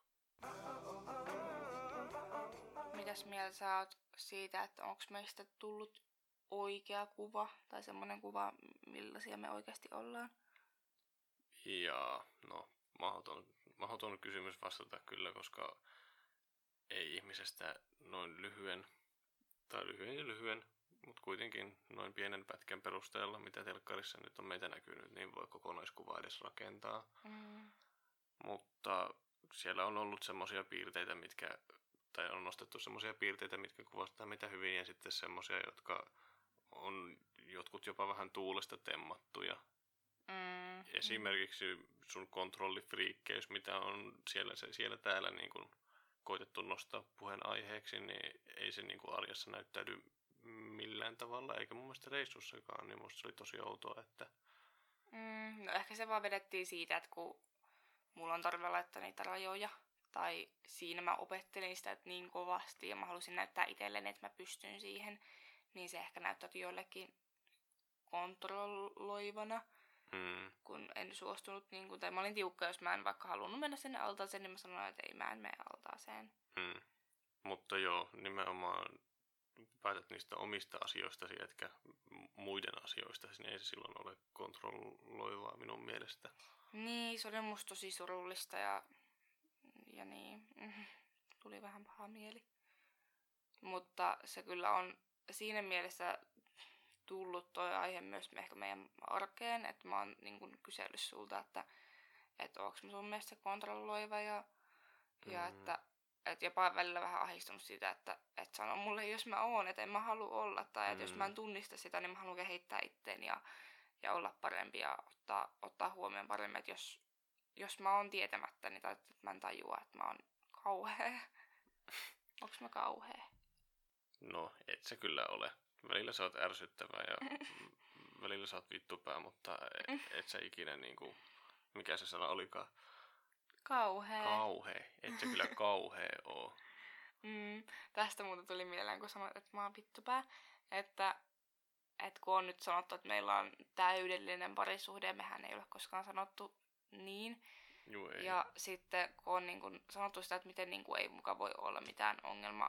Mitäs mieltä sä oot siitä, että onko meistä tullut oikea kuva tai semmoinen kuva, millaisia me oikeasti ollaan? Ja no, mahdoton, mahdoton kysymys vastata kyllä, koska ei ihmisestä noin lyhyen, tai lyhyen ja lyhyen, mutta kuitenkin noin pienen pätkän perusteella, mitä telkkarissa nyt on meitä näkynyt, niin voi kokonaiskuvaa edes rakentaa. Mm. Mutta siellä on ollut semmoisia piirteitä, mitkä, tai on nostettu semmoisia piirteitä, mitkä kuvastaa mitä hyvin, ja sitten semmoisia, jotka on jotkut jopa vähän tuulesta temmattuja. Mm. Esimerkiksi sun kontrollifriikkeys, mitä on siellä, siellä täällä niin kuin koitettu nostaa puheen aiheeksi, niin ei se niin kuin arjessa näyttäydy millään tavalla, eikä mun mielestä reissussakaan, niin musta se oli tosi outoa, että... Mm, no ehkä se vaan vedettiin siitä, että kun mulla on tarve laittaa niitä rajoja, tai siinä mä opettelin sitä niin kovasti ja mä halusin näyttää itselleni, että mä pystyn siihen, niin se ehkä näyttäytyi jollekin kontrolloivana, mm. kun en suostunut, niin kuin, tai mä olin tiukka, jos mä en vaikka halunnut mennä sinne altaaseen, niin mä sanoin, että ei, mä en mene altaaseen. Mm. Mutta joo, nimenomaan päätät niistä omista asioista, etkä muiden asioista, niin ei se silloin ole kontrolloivaa minun mielestä. Niin, se oli musta tosi surullista ja, ja niin, tuli vähän paha mieli. Mutta se kyllä on siinä mielessä tullut toi aihe myös ehkä meidän arkeen, että mä oon niin kun kysellyt sulta, että, että onko mä sun mielestä kontrolloiva ja, mm. ja että, että jopa välillä vähän ahdistunut siitä, että, että sano mulle, jos mä oon, että en mä halua olla, tai mm. että jos mä en mm. tunnista sitä, niin mä haluan kehittää itteeni ja, ja olla parempi ja ottaa, ottaa huomioon paremmin, että jos, jos mä oon tietämättä, niin tai että mä en tajua, että mä oon kauhea. Onks mä kauhea? No, et sä kyllä ole. Välillä sä oot ärsyttävä ja välillä sä oot vittupää, mutta et, et sä ikinä niinku, mikä se sana olikaan, Kauhea. kauhea. Et sä kyllä kauhea oo. Mm, tästä muuta tuli mieleen, kun sanoit, että mä oon vittupää. Että, että kun on nyt sanottu, että meillä on täydellinen parisuhde, ja mehän ei ole koskaan sanottu niin. Juu, ei. Ja sitten kun on niin kun sanottu sitä, että miten niin kun ei muka voi olla mitään ongelma,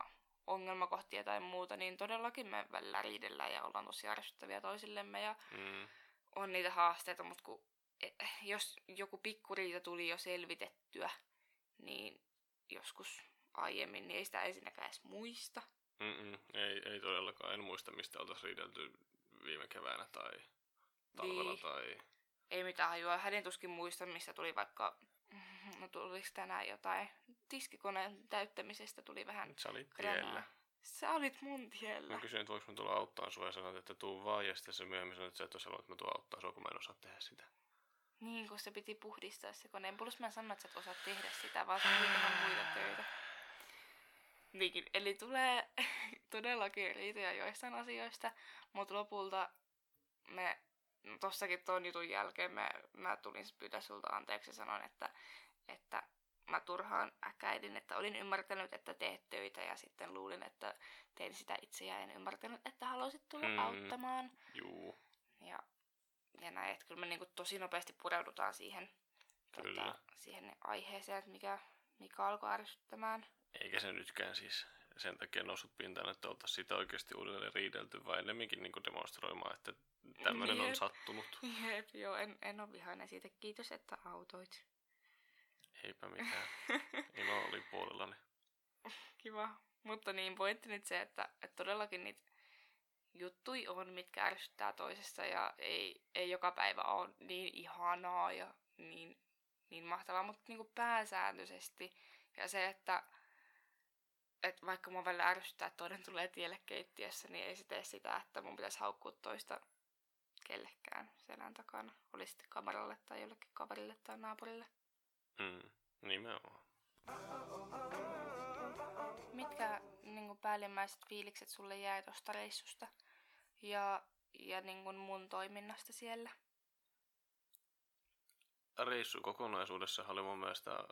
ongelmakohtia tai muuta, niin todellakin me välillä riidellään ja ollaan tosi ärsyttäviä toisillemme ja Mm, on niitä haasteita, mutta kun, eh, jos joku pikkuriita tuli jo selvitettyä, niin joskus aiemmin, niin ei sitä ensinnäkään edes muista. ei, ei todellakaan. En muista, mistä oltaisiin riidelty viime keväänä tai talvella Niin. tai... Ei mitään hajua. Hänen tuskin muista, missä tuli vaikka, no tuliko tänään jotain, tiskikoneen täyttämisestä tuli vähän Sä olit tiellä. Sä olit mun tiellä. Mä kysyin, että voiko mä tulla auttaa sua ja sanoit, että tuu vaan ja sitten se myöhemmin sanoit, että sä et olisi halunnut, että mä tuun auttaa sua, kun mä en osaa tehdä sitä. Niin, kun se piti puhdistaa se koneen. Plus mä en sano, että sä et osaa tehdä sitä, vaan sä tekemään muita töitä. Niinkin, eli tulee todellakin riitoja joistain asioista, mutta lopulta me, no tossakin ton jutun jälkeen me, mä tulin pyytää sulta anteeksi ja sanoin, että, että mä turhaan äkäilin, että olin ymmärtänyt, että teet töitä ja sitten luulin, että tein sitä itse ja en ymmärtänyt, että haluaisit tulla Mm. auttamaan. Juu, Ja, ja näin, että kyllä me niinku tosi nopeasti pureudutaan siihen, Kyllä. tota, siihen aiheeseen, että mikä, mikä alkoi ärsyttämään. eikä se nytkään siis sen takia noussut pintaan, että oltaisiin sitä oikeasti uudelleen riidelty, vaan ennemminkin niin demonstroimaan, että tämmöinen on sattunut. Jep, joo, en, en ole vihainen siitä. Kiitos, että autoit. Eipä mitään. Ilo oli puolellani. Kiva. Mutta niin, pointti nyt se, että, että todellakin niitä juttui on, mitkä ärsyttää toisessa ja ei, ei joka päivä ole niin ihanaa ja niin, niin mahtavaa, mutta niin kuin pääsääntöisesti. Ja se, että, että vaikka mua välillä ärsyttää, että toinen tulee tielle keittiössä, niin ei se tee sitä, että mun pitäisi haukkua toista kellekään selän takana. Oli sitten kameralle tai jollekin kaverille tai naapurille. Mm, nimenomaan. Mitkä niin päällimmäiset fiilikset sulle jäi tuosta reissusta ja, ja niin mun toiminnasta siellä? Reissu kokonaisuudessa oli mun mielestä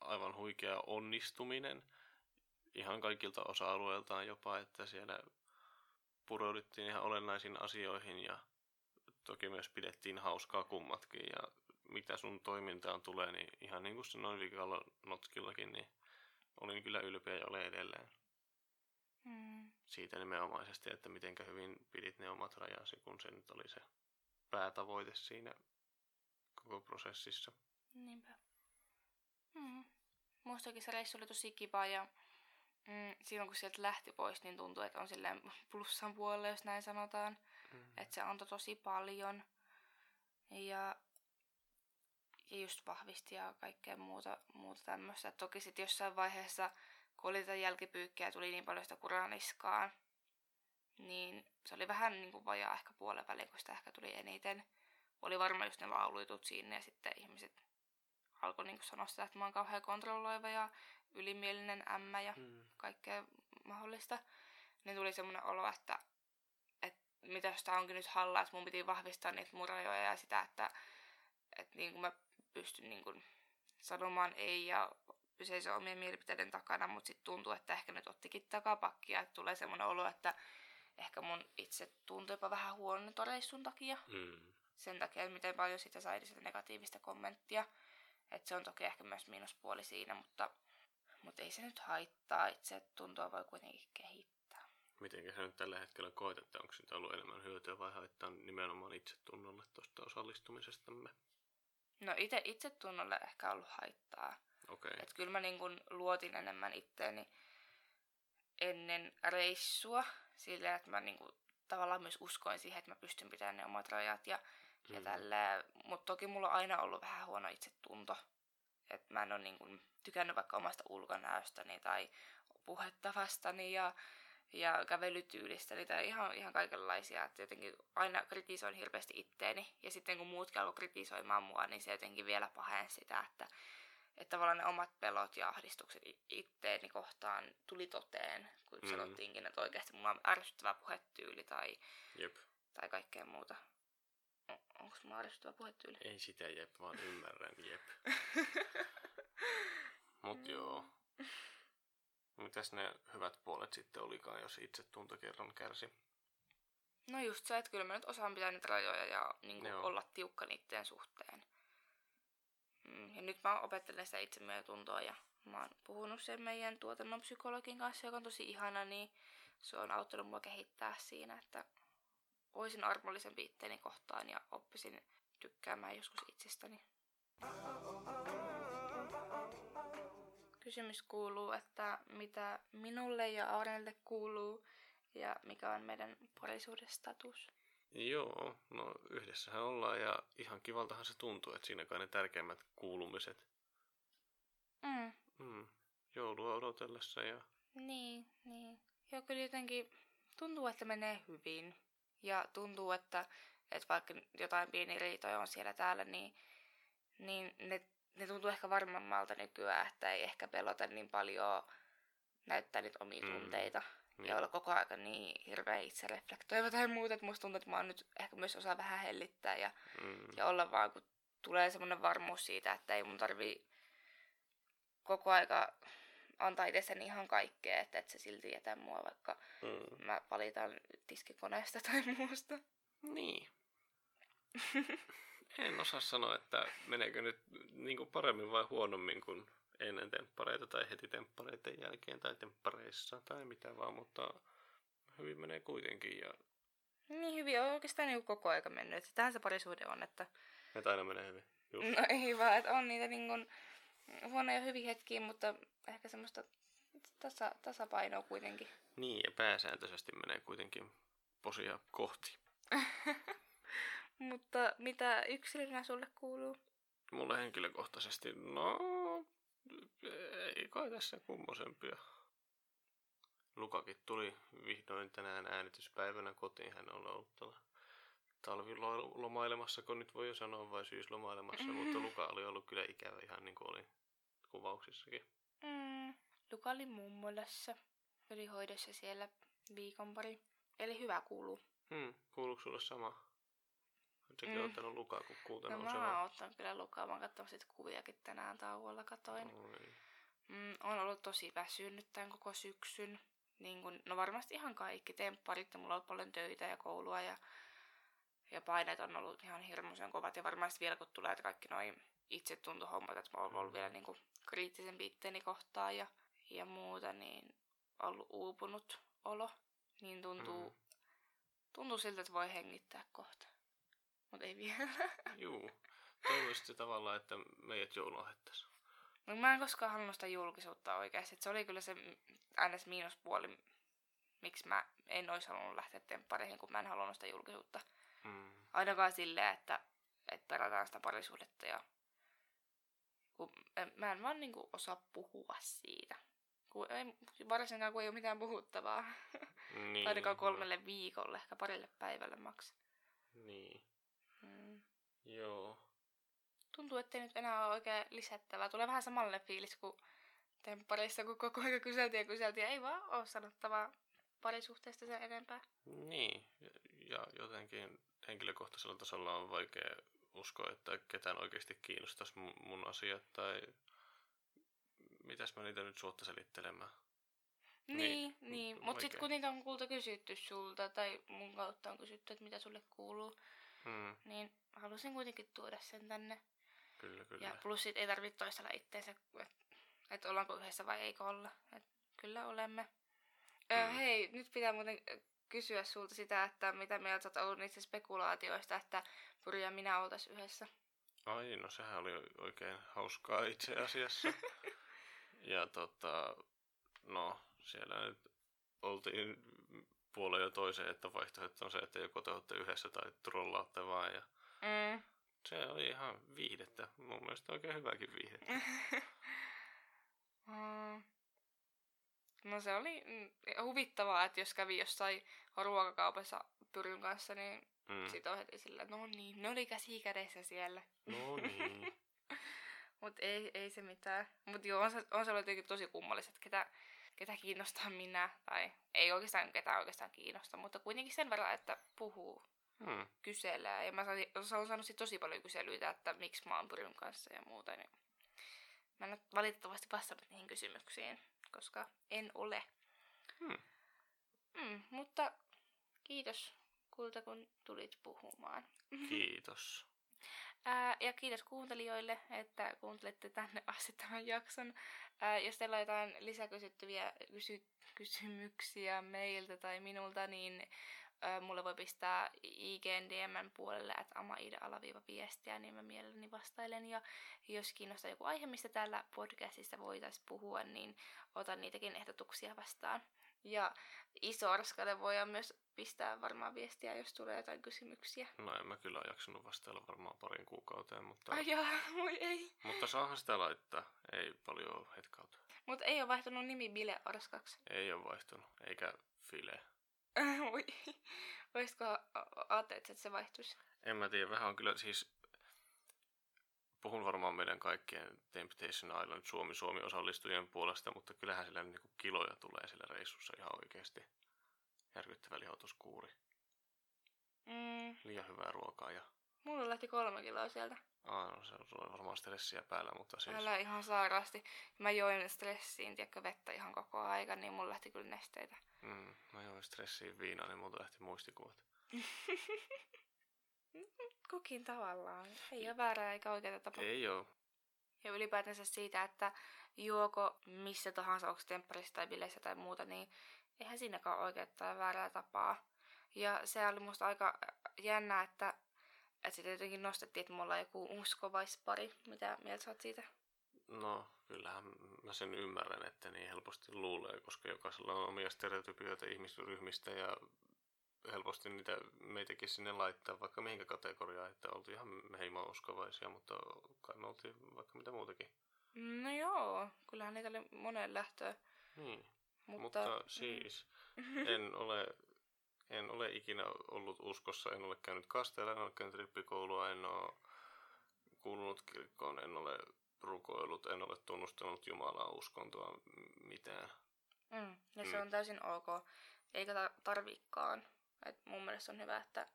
aivan huikea onnistuminen. Ihan kaikilta osa-alueiltaan jopa, että siellä pureuduttiin ihan olennaisiin asioihin ja toki myös pidettiin hauskaa kummatkin. Ja mitä sun toimintaan tulee, niin ihan niin kuin sanoin viikolla Notskillakin, niin olin kyllä ylpeä ja olen edelleen Hmm. siitä nimenomaisesti, että mitenkä hyvin pidit ne omat rajasi, kun se nyt oli se päätavoite siinä koko prosessissa. Niinpä. Hmm. Muistakin se reissu oli tosi kiva ja mm, silloin kun sieltä lähti pois, niin tuntui, että on silleen plussan puolella, jos näin sanotaan. Mm. Että se antoi tosi paljon. Ja, ja just vahvisti ja kaikkea muuta, muuta tämmöistä. Toki sitten jossain vaiheessa, kun oli tätä jälkipyykkiä tuli niin paljon sitä kuraa niskaan, niin se oli vähän niin kuin vajaa ehkä puolen väliin, kun sitä ehkä tuli eniten. Oli varmaan just ne laulujutut siinä ja sitten ihmiset alkoi niin sanoa sitä, että mä oon kauhean kontrolloiva ja ylimielinen ämmä ja Mm. kaikkea mahdollista, niin tuli semmoinen olo, että, että mitä jos tää onkin nyt halla, että mun piti vahvistaa niitä mun rajoja ja sitä, että, että niin kuin mä pystyn niin kuin sanomaan ei ja pyseisen omien mielipiteiden takana, mutta sitten tuntuu, että ehkä nyt ottikin takapakkia, että tulee semmoinen olo, että ehkä mun itse tuntuu jopa vähän huono tuon reissun takia Mm. sen takia, että miten paljon sitä sai sitä negatiivista kommenttia. Että se on toki ehkä myös miinuspuoli siinä, mutta, mutta ei se nyt haittaa. Itse tuntua voi kuitenkin kehittää. Mitenkä sä nyt tällä hetkellä koet, että onko siitä ollut enemmän hyötyä vai haittaa nimenomaan itsetunnolle tuosta osallistumisestamme? No itse itsetunnolle ehkä ollut haittaa. Okei. Okay. Että kyllä mä niin kun luotin enemmän itteeni ennen reissua. Sillä, että mä niin kun tavallaan myös uskoin siihen, että mä pystyn pitämään ne omat rajat ja, ja Mm. tällä. Mutta toki mulla on aina ollut vähän huono itsetunto. Että mä en ole niin kun tykännyt vaikka omasta ulkonäöstäni tai puhettavastani ja, ja kävelytyylistä, niitä ihan, ihan kaikenlaisia. Että jotenkin aina kritisoin hirveästi itteeni. Ja sitten kun muutkin alkoi kritisoimaan mua, niin se jotenkin vielä pahensi sitä, että, että tavallaan ne omat pelot ja ahdistukset itteeni kohtaan tuli toteen, kun mm. sanottiinkin, että oikeasti mulla on ärsyttävä puhetyyli tai, Jep. tai kaikkea muuta. Onko mulla ärsyttävä puhetyyli? Ei sitä jep, vaan ymmärrän jep. Mut joo. Mitäs ne hyvät puolet sitten olikaan, jos itse tunto kerran kärsi? No just se, että kyllä mä nyt osaan pitää niitä rajoja ja niin kuin olla tiukka niiden suhteen. Mm, ja nyt mä opettelen sitä itsemyötuntoa ja mä oon puhunut sen meidän tuotannon psykologin kanssa, joka on tosi ihana, niin se on auttanut mua kehittää siinä, että olisin armollisempi itteeni kohtaan ja oppisin tykkäämään joskus itsestäni. Kysymys kuuluu, että mitä minulle ja Arnelle kuuluu ja mikä on meidän parisuudestatus. Joo, no yhdessähän ollaan ja ihan kivaltahan se tuntuu, että siinä kai ne tärkeimmät kuulumiset. Mm. Mm. Joulua odotellessa ja... Niin, niin. Joo, kyllä jotenkin tuntuu, että menee hyvin. Ja tuntuu, että, että vaikka jotain pieni riitoja on siellä täällä, niin, niin ne, ne tuntuu ehkä varmemmalta nykyään, että ei ehkä pelota niin paljon näyttää nyt omia mm. tunteita. Niin. Ja olla koko ajan niin hirveä itsereflektoiva tai muuta, että musta tuntuu, että mä oon nyt ehkä myös osaa vähän hellittää ja, mm. ja olla vaan, kun tulee semmoinen varmuus siitä, että ei mun tarvii koko aika antaa itsessäni ihan kaikkea, että et se silti jätä mua, vaikka mm. mä valitan tiskikoneesta tai muusta. Niin. en osaa sanoa, että meneekö nyt niin paremmin vai huonommin kuin ennen temppareita tai heti temppareiden jälkeen tai temppareissa tai mitä vaan, mutta hyvin menee kuitenkin. Ja... Niin hyvin on oikeastaan niin koko aika mennyt. Sitähän se parisuhde on, että... Että aina menee hyvin. Just. No ei vaan, että on niitä niin kuin huonoja hyviä hetkiä, mutta ehkä semmoista tasa, tasapainoa kuitenkin. Niin, ja pääsääntöisesti menee kuitenkin posia kohti. mutta mitä yksilönä sulle kuuluu? Mulle henkilökohtaisesti, no ei kai tässä kummosempia. Lukakin tuli vihdoin tänään äänityspäivänä kotiin. Hän on ollut tällä talvilomailemassa, kun nyt voi jo sanoa, vai syyslomailemassa, mm-hmm. mutta Luka oli ollut kyllä ikävä ihan niin kuin oli kuvauksissakin. Mm. Luka oli mummolassa. Oli hoidossa siellä viikon pari. Eli hyvä kuuluu. Hmm. Kuuluuko sulle sama? Oletko mm. ottanut Lukaa, kun kuutenut no, mä oon ottanut kyllä Lukaa. Mä oon katsonut sit kuviakin tänään tauolla katoin. No, niin. mm, on ollut tosi väsynyt tämän koko syksyn. Niin kun, no varmasti ihan kaikki tempparit ja mulla on ollut paljon töitä ja koulua ja, ja paineet on ollut ihan hirmuisen kovat. Ja varmasti vielä kun tulee että kaikki noin itsetuntohommat, että mä oon ollut mm. vielä niinku kriittisen itteeni kohtaan ja, ja muuta, niin ollut uupunut olo. Niin tuntuu, mm. tuntuu siltä, että voi hengittää kohta. Mutta ei vielä. Juu. Toivoisitte tavallaan, että meidät jouluahettaisiin. No mä en koskaan halunnut sitä julkisuutta oikeasti. Et se oli kyllä se ns. miinuspuoli, miksi mä en olisi halunnut lähteä temppareihin, kun mä en halunnut sitä julkisuutta. Mm. Ainakaan silleen, että, että perataan sitä parisuhdetta ja kun mä en vaan niinku osaa puhua siitä. Kun ei, varsinkaan kun ei ole mitään puhuttavaa. Niin, Ainakaan kolmelle viikolle, ehkä parille päivälle maks. Niin. Joo. Tuntuu, ettei nyt enää ole oikein lisättävää. Tulee vähän samalle fiilis kuin temppareissa, kun koko ajan kyseltiin ja kyseltiin. Ei vaan ole sanottavaa parisuhteesta sen enempää. Niin, ja jotenkin henkilökohtaisella tasolla on vaikea usko, että ketään oikeasti kiinnostaisi mun asiat tai mitäs mä niitä nyt suotta selittelemään. Niin, niin, niin. mutta sitten kun niitä on kulta kysytty sulta tai mun kautta on kysytty, että mitä sulle kuuluu, hmm. niin halusin kuitenkin tuoda sen tänne. Kyllä, kyllä. Ja plus sit ei tarvitse toistella itteensä, että et ollaanko yhdessä vai eikö olla. Et kyllä olemme. Hmm. Öö, hei, nyt pitää muuten kysyä sulta sitä, että mitä mieltä oot ollut niistä spekulaatioista, että Puri ja minä oltais yhdessä. Ai, no sehän oli oikein hauskaa itse asiassa. ja tota, no siellä nyt oltiin puoleen jo toiseen, että vaihtoehto on se, että joko te olette yhdessä tai trollaatte vaan. Ja mm. Se oli ihan viihdettä. Mun mielestä oikein hyväkin viihdettä. mm. No No se oli mm, huvittavaa, että jos kävi jossain ruokakaupassa Pyryn kanssa, niin mm. sit on heti sillä, no niin, ne oli käsi kädessä siellä. No niin. Mut ei, ei se mitään. Mut joo, on se, on se ollut tosi kummalliset, ketä, ketä kiinnostaa minä. Tai ei oikeastaan ketään oikeastaan kiinnosta, mutta kuitenkin sen verran, että puhuu, hmm. kyselee. Ja mä olen saanut sit tosi paljon kyselyitä, että miksi mä oon Pyryn kanssa ja muuta. Niin mä en ole valitettavasti vastannut niihin kysymyksiin, koska en ole. Hmm. Mm, mutta kiitos kulta, kun tulit puhumaan. Kiitos. Ää, ja kiitos kuuntelijoille, että kuuntelette tänne asti tämän jakson. Ää, jos teillä on jotain lisäkysyttäviä kysy- kysymyksiä meiltä tai minulta, niin ää, mulle voi pistää IGN DMn puolelle, että amaida alaviiva viestiä, niin mä mielelläni vastailen. Ja jos kiinnostaa joku aihe, mistä täällä podcastissa voitaisiin puhua, niin otan niitäkin ehdotuksia vastaan. Ja iso arskalle voidaan myös pistää varmaan viestiä, jos tulee jotain kysymyksiä. No en mä kyllä jaksanut vastailla varmaan parin kuukauteen, mutta... Ai jaa, voi ei. Mutta saahan sitä laittaa, ei paljon hetkauta. Mutta ei ole vaihtunut nimi Bile Arskaksi. Ei ole vaihtunut, eikä File. voi. Voisitko ajattelet, että se vaihtuisi? En mä tiedä, vähän on kyllä siis puhun varmaan meidän kaikkien Temptation Island Suomi-Suomi osallistujien puolesta, mutta kyllähän sillä niin kuin kiloja tulee sillä reissussa ihan oikeasti. Järkyttävä lihotuskuuri. Mm. Liian hyvää ruokaa ja... Mulla lähti kolme kiloa sieltä. Aa, no se on varmaan stressiä päällä, mutta siis... Älä ihan sairaasti. Mä join stressiin, tiedätkö, vettä ihan koko aika, niin mulla lähti kyllä nesteitä. Mm, mä join stressiin viinaa, niin multa lähti muistikuvat. kukin tavallaan. Ei ole väärää eikä oikeaa tapaa. Ei ole. Ja ylipäätänsä siitä, että juoko missä tahansa, onko tempparissa tai bileissä tai muuta, niin eihän siinäkään oikeaa tai väärää tapaa. Ja se oli musta aika jännää, että, että sitten jotenkin nostettiin, että mulla on joku uskovaispari. Mitä mieltä sä oot siitä? No, kyllähän mä sen ymmärrän, että niin helposti luulee, koska jokaisella on omia stereotypioita ihmisryhmistä ja helposti niitä meitäkin sinne laittaa vaikka mihinkä kategoriaan, että oltiin ihan heimo-uskovaisia, mutta kai me oltiin vaikka mitä muutakin. No joo, kyllähän niitä oli monen lähtöä. Niin, mutta, mutta siis en ole, en ole ikinä ollut uskossa, en ole käynyt kasteella, en ole käynyt rippikoulua, en ole kuulunut kirkkoon, en ole rukoillut, en ole tunnustanut Jumalaa uskontoa mitään. Mm, ja se mm. on täysin ok, eikä tarvikaan. Et mun mielestä on hyvä, että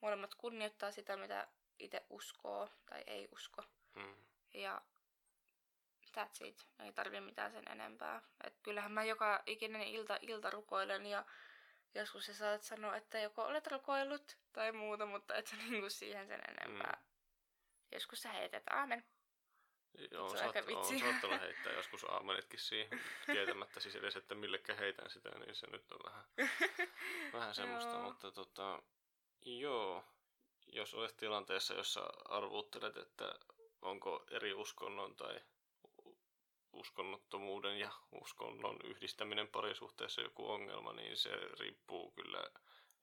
molemmat kunnioittaa sitä, mitä itse uskoo tai ei usko. Hmm. Ja that's it. Ei tarvi mitään sen enempää. Et kyllähän mä joka ikinen ilta, ilta rukoilen ja joskus sä saat sanoa, että joko olet rukoillut tai muuta, mutta et sä niinku siihen sen enempää. Hmm. Joskus sä heität aamen. Joo, on, saat, on saattanut heittää joskus aamenetkin siihen, tietämättä siis edes, että millekä heitän sitä, niin se nyt on vähän, vähän semmoista, mutta tota, joo, jos olet tilanteessa, jossa arvuuttelet, että onko eri uskonnon tai uskonnottomuuden ja uskonnon yhdistäminen parisuhteessa joku ongelma, niin se riippuu kyllä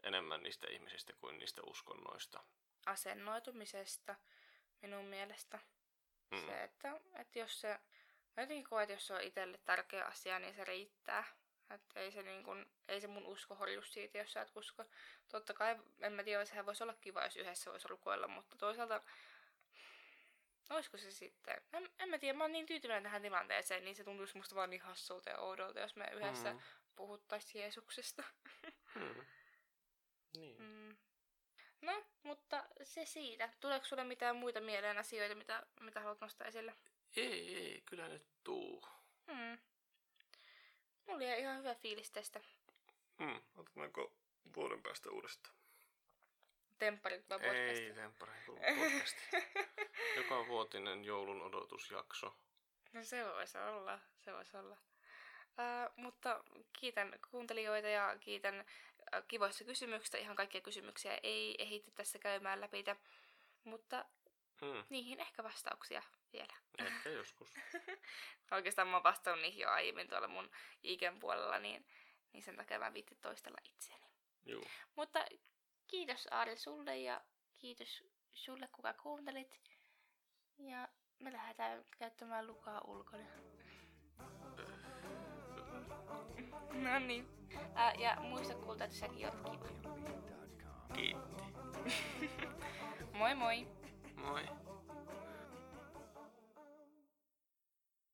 enemmän niistä ihmisistä kuin niistä uskonnoista. Asennoitumisesta minun mielestä. Mm. Se, että, että jos se, mä jotenkin koen, että jos se on itselle tärkeä asia, niin se riittää. Että ei se, niin kun, ei se mun usko horju siitä, jos sä et usko. Totta kai, en mä tiedä, sehän voisi olla kiva, jos yhdessä voisi rukoilla, mutta toisaalta olisiko se sitten? En, en mä tiedä, mä oon niin tyytyväinen tähän tilanteeseen, niin se tuntuisi musta vaan niin hassulta ja oudolta, jos me yhdessä mm. puhuttaisiin Jeesuksesta. mm. Niin. Mm. No, mutta se siitä. Tuleeko sulle mitään muita mieleen asioita, mitä, mitä haluat nostaa esille? Ei, ei, kyllä nyt tuu. Hmm. Mulla oli ihan hyvä fiilis tästä. Hmm, otetaanko vuoden päästä uudestaan? Tempparit vai podcast? Ei, tempparit podcast. Joka vuotinen joulun odotusjakso. No se voisi olla, se voisi olla. Uh, mutta kiitän kuuntelijoita ja kiitän kivoissa kysymyksistä. Ihan kaikkia kysymyksiä ei ehitä tässä käymään läpi, mutta hmm. niihin ehkä vastauksia vielä. Ehkä joskus. Oikeastaan mä oon vastannut niihin jo aiemmin tuolla mun iken puolella, niin, niin sen takia mä viittin toistella itseäni. Juu. Mutta kiitos Aari sulle ja kiitos sulle, kuka kuuntelit. Ja me lähdetään käyttämään lukaa ulkona. no niin. Äh, ja muista kulta, että säkin oot kiva. Kiitti. moi moi! Moi.